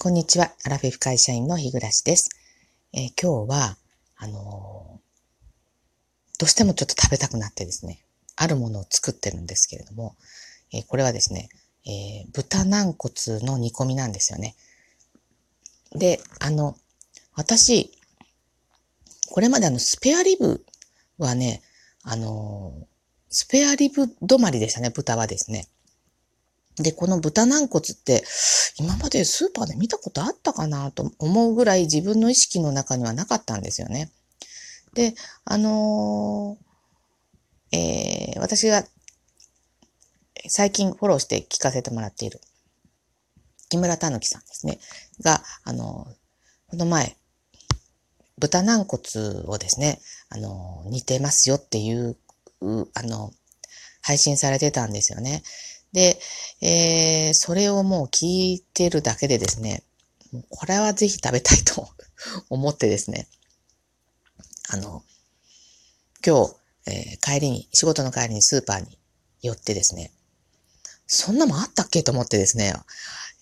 こんにちは。アラフィフ会社員の日暮です。えー、今日は、あのー、どうしてもちょっと食べたくなってですね、あるものを作ってるんですけれども、えー、これはですね、え豚軟骨の煮込みなんですよね。で、あの、私、これまであの、スペアリブはね、あのスペアリブ止まりでしたね、豚はですね。で、この豚軟骨って、今までスーパーで見たことあったかなと思うぐらい自分の意識の中にはなかったんですよね。で、あのー、えー、私が最近フォローして聞かせてもらっている木村たぬきさんですね。が、あのー、この前、豚軟骨をですね、あのー、似てますよっていう、あの、配信されてたんですよね。で、えー、それをもう聞いてるだけでですね、これはぜひ食べたいと 思ってですね、あの、今日、えー、帰りに、仕事の帰りにスーパーに寄ってですね、そんなもんあったっけと思ってですね、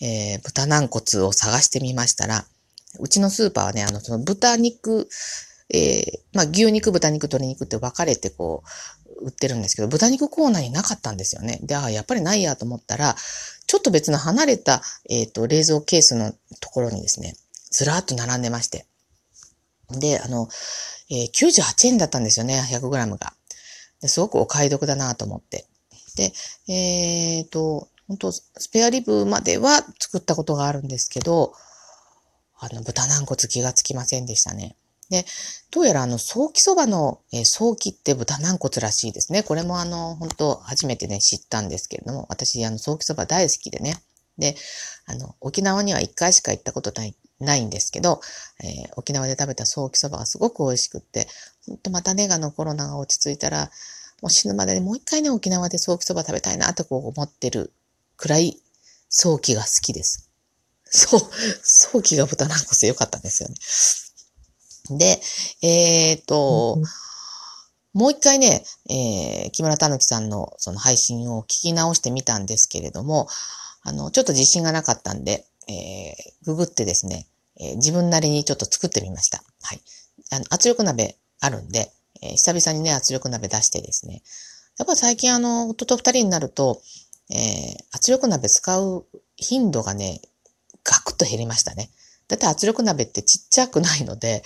えー、豚軟骨を探してみましたら、うちのスーパーはね、あの、その豚肉、えー、まあ、牛肉、豚肉、鶏肉って分かれてこう売ってるんですけど、豚肉コーナーになかったんですよね。で、ああ、やっぱりないやと思ったら、ちょっと別の離れた、えっ、ー、と、冷蔵ケースのところにですね、ずらーっと並んでまして。で、あの、えー、98円だったんですよね、100g が。すごくお買い得だなと思って。で、えっ、ー、と、本当スペアリブまでは作ったことがあるんですけど、あの、豚軟骨気がつきませんでしたね。で、どうやらあの、早期そばの、えー、早期って豚軟骨らしいですね。これもあの、本当初めてね、知ったんですけれども、私、あの、早期そば大好きでね。で、あの、沖縄には一回しか行ったことない、ないんですけど、えー、沖縄で食べた早期そばがすごく美味しくって、本当またね、あの、コロナが落ち着いたら、もう死ぬまでにもう一回ね、沖縄で早期そば食べたいなとこう思ってるくらい、早期が好きです。そう、早期が豚軟骨でよかったんですよね。で、えっ、ー、と、もう一回ね、えー、木村たぬきさんのその配信を聞き直してみたんですけれども、あの、ちょっと自信がなかったんで、えー、ググってですね、えー、自分なりにちょっと作ってみました。はい。あの、圧力鍋あるんで、えー、久々にね、圧力鍋出してですね、やっぱ最近あの、夫と二人になると、えー、圧力鍋使う頻度がね、ガクッと減りましたね。だって圧力鍋ってちっちゃくないので、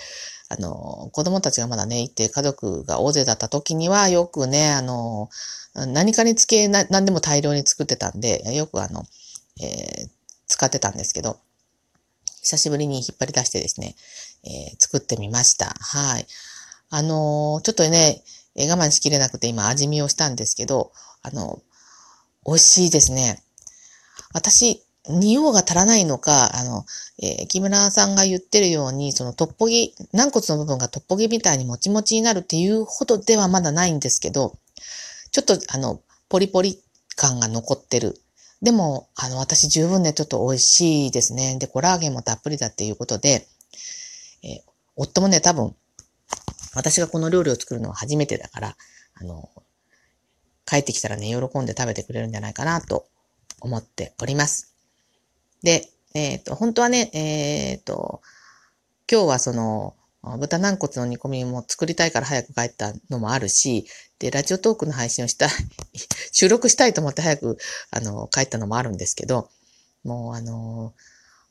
あの、子供たちがまだね、行って家族が大勢だった時にはよくね、あの、何かにつけな、何でも大量に作ってたんで、よくあの、えー、使ってたんですけど、久しぶりに引っ張り出してですね、えー、作ってみました。はい。あのー、ちょっとね、我慢しきれなくて今味見をしたんですけど、あの、美味しいですね。私、匂いが足らないのか、あの、えー、木村さんが言ってるように、そのトッポギ、軟骨の部分がトッポギみたいにもちもちになるっていうほどではまだないんですけど、ちょっとあの、ポリポリ感が残ってる。でも、あの、私十分ね、ちょっと美味しいですね。で、コラーゲンもたっぷりだっていうことで、えー、夫もね、多分、私がこの料理を作るのは初めてだから、あの、帰ってきたらね、喜んで食べてくれるんじゃないかなと思っております。で、えっ、ー、と、本当はね、えっ、ー、と、今日はその、豚軟骨の煮込みも作りたいから早く帰ったのもあるし、で、ラジオトークの配信をしたい、収録したいと思って早く、あの、帰ったのもあるんですけど、もうあの、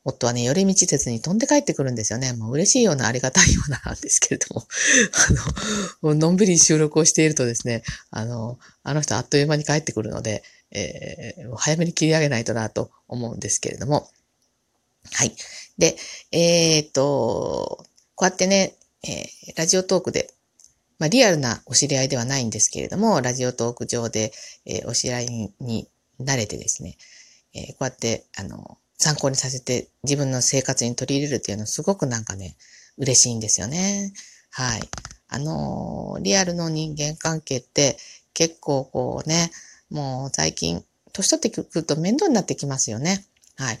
夫はね、寄り道せずに飛んで帰ってくるんですよね。もう嬉しいようなありがたいようななんですけれども、あの、のんびり収録をしているとですね、あの、あの人あっという間に帰ってくるので、えー、早めに切り上げないとなと思うんですけれども。はい。で、えー、っと、こうやってね、えー、ラジオトークで、まあ、リアルなお知り合いではないんですけれども、ラジオトーク上で、えー、お知り合いになれてですね、えー、こうやって、あの、参考にさせて自分の生活に取り入れるっていうのはすごくなんかね、嬉しいんですよね。はい。あのリアルの人間関係って結構こうね、もう最近、年取ってくると面倒になってきますよね。はい。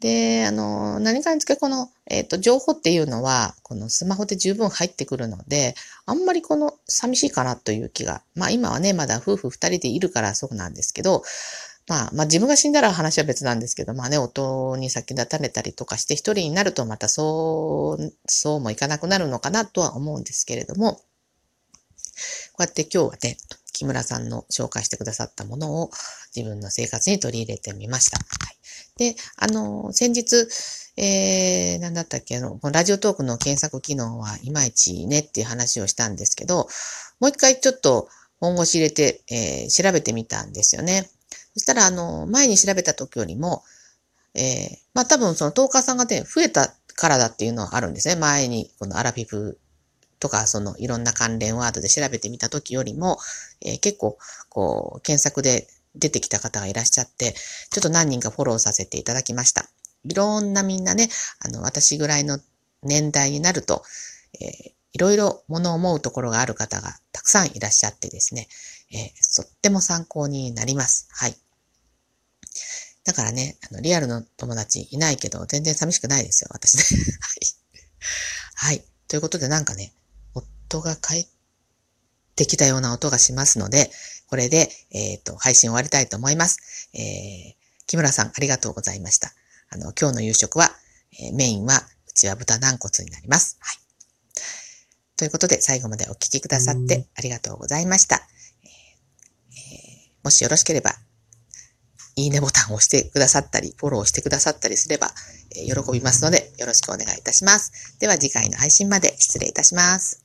で、あの、何かにつけこの、えっ、ー、と、情報っていうのは、このスマホで十分入ってくるので、あんまりこの寂しいかなという気が、まあ今はね、まだ夫婦二人でいるからそうなんですけど、まあ、まあ自分が死んだら話は別なんですけど、まあね、夫に先立たれたりとかして一人になるとまたそう、そうもいかなくなるのかなとは思うんですけれども、こうやって今日はね、木村さんの紹介してくださったものを自分の生活に取り入れてみました。はい、で、あの、先日、えー、なんだったっけ、あの、ラジオトークの検索機能はいまいちねっていう話をしたんですけど、もう一回ちょっと本腰入れて、えー、調べてみたんですよね。そしたら、あの、前に調べた時よりも、えー、まあ多分そのトーカーさんがね、増えたからだっていうのはあるんですね。前に、このアラフィフとか、そのいろんな関連ワードで調べてみた時よりも、えー、結構、こう、検索で出てきた方がいらっしゃって、ちょっと何人かフォローさせていただきました。いろんなみんなね、あの、私ぐらいの年代になると、えー、いろいろ物思うところがある方がたくさんいらっしゃってですね、えー、とっても参考になります。はい。だからね、あの、リアルの友達いないけど、全然寂しくないですよ、私ね。はい。はい。ということでなんかね、夫が帰ってきたような音がしますので、これで、えっ、ー、と、配信終わりたいと思います。えー、木村さん、ありがとうございました。あの、今日の夕食は、えー、メインは、うちは豚軟骨になります。はい。ということで、最後までお聞きくださってありがとうございました。えー、もしよろしければ、いいねボタンを押してくださったり、フォローしてくださったりすれば、えー、喜びますので、よろしくお願いいたします。では次回の配信まで失礼いたします。